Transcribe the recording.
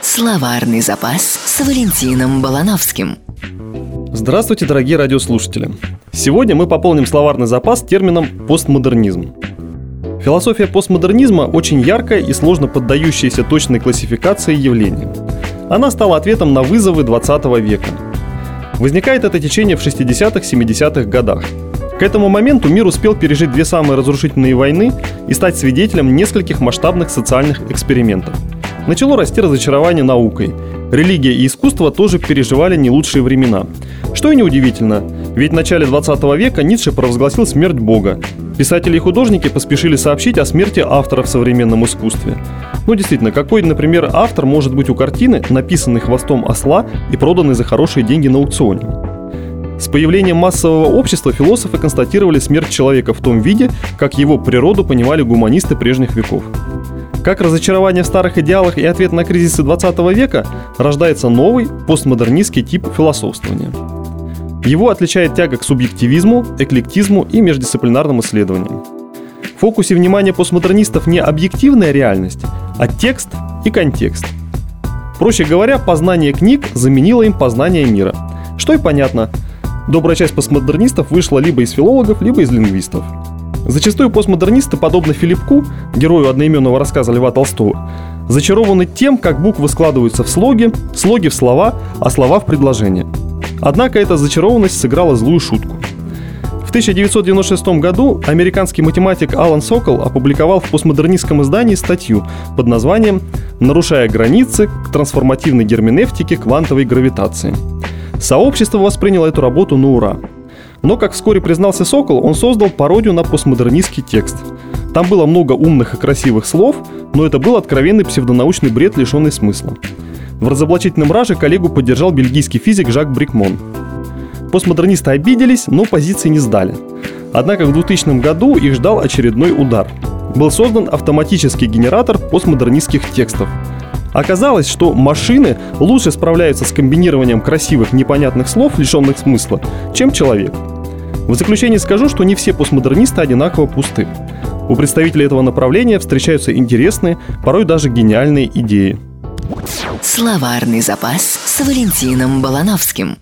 Словарный запас с Валентином Балановским. Здравствуйте, дорогие радиослушатели! Сегодня мы пополним словарный запас термином «постмодернизм». Философия постмодернизма очень яркая и сложно поддающаяся точной классификации явления. Она стала ответом на вызовы 20 века. Возникает это течение в 60-70-х годах. К этому моменту мир успел пережить две самые разрушительные войны и стать свидетелем нескольких масштабных социальных экспериментов. Начало расти разочарование наукой. Религия и искусство тоже переживали не лучшие времена. Что и неудивительно, ведь в начале 20 века Ницше провозгласил смерть Бога, Писатели и художники поспешили сообщить о смерти автора в современном искусстве. Ну действительно, какой, например, автор может быть у картины, написанной хвостом осла и проданной за хорошие деньги на аукционе? С появлением массового общества философы констатировали смерть человека в том виде, как его природу понимали гуманисты прежних веков. Как разочарование в старых идеалах и ответ на кризисы 20 века рождается новый постмодернистский тип философствования – его отличает тяга к субъективизму, эклектизму и междисциплинарным исследованиям. В фокусе внимания постмодернистов не объективная реальность, а текст и контекст. Проще говоря, познание книг заменило им познание мира. Что и понятно. Добрая часть постмодернистов вышла либо из филологов, либо из лингвистов. Зачастую постмодернисты, подобно Филиппку, герою одноименного рассказа Льва Толстого, зачарованы тем, как буквы складываются в слоги, слоги в слова, а слова в предложения – Однако эта зачарованность сыграла злую шутку. В 1996 году американский математик Алан Сокол опубликовал в постмодернистском издании статью под названием «Нарушая границы трансформативной герменевтике квантовой гравитации». Сообщество восприняло эту работу на ура. Но, как вскоре признался Сокол, он создал пародию на постмодернистский текст. Там было много умных и красивых слов, но это был откровенный псевдонаучный бред, лишенный смысла. В разоблачительном раже коллегу поддержал бельгийский физик Жак Брикмон. Постмодернисты обиделись, но позиции не сдали. Однако в 2000 году их ждал очередной удар. Был создан автоматический генератор постмодернистских текстов. Оказалось, что машины лучше справляются с комбинированием красивых непонятных слов, лишенных смысла, чем человек. В заключение скажу, что не все постмодернисты одинаково пусты. У представителей этого направления встречаются интересные, порой даже гениальные идеи – Словарный запас с Валентином Балановским.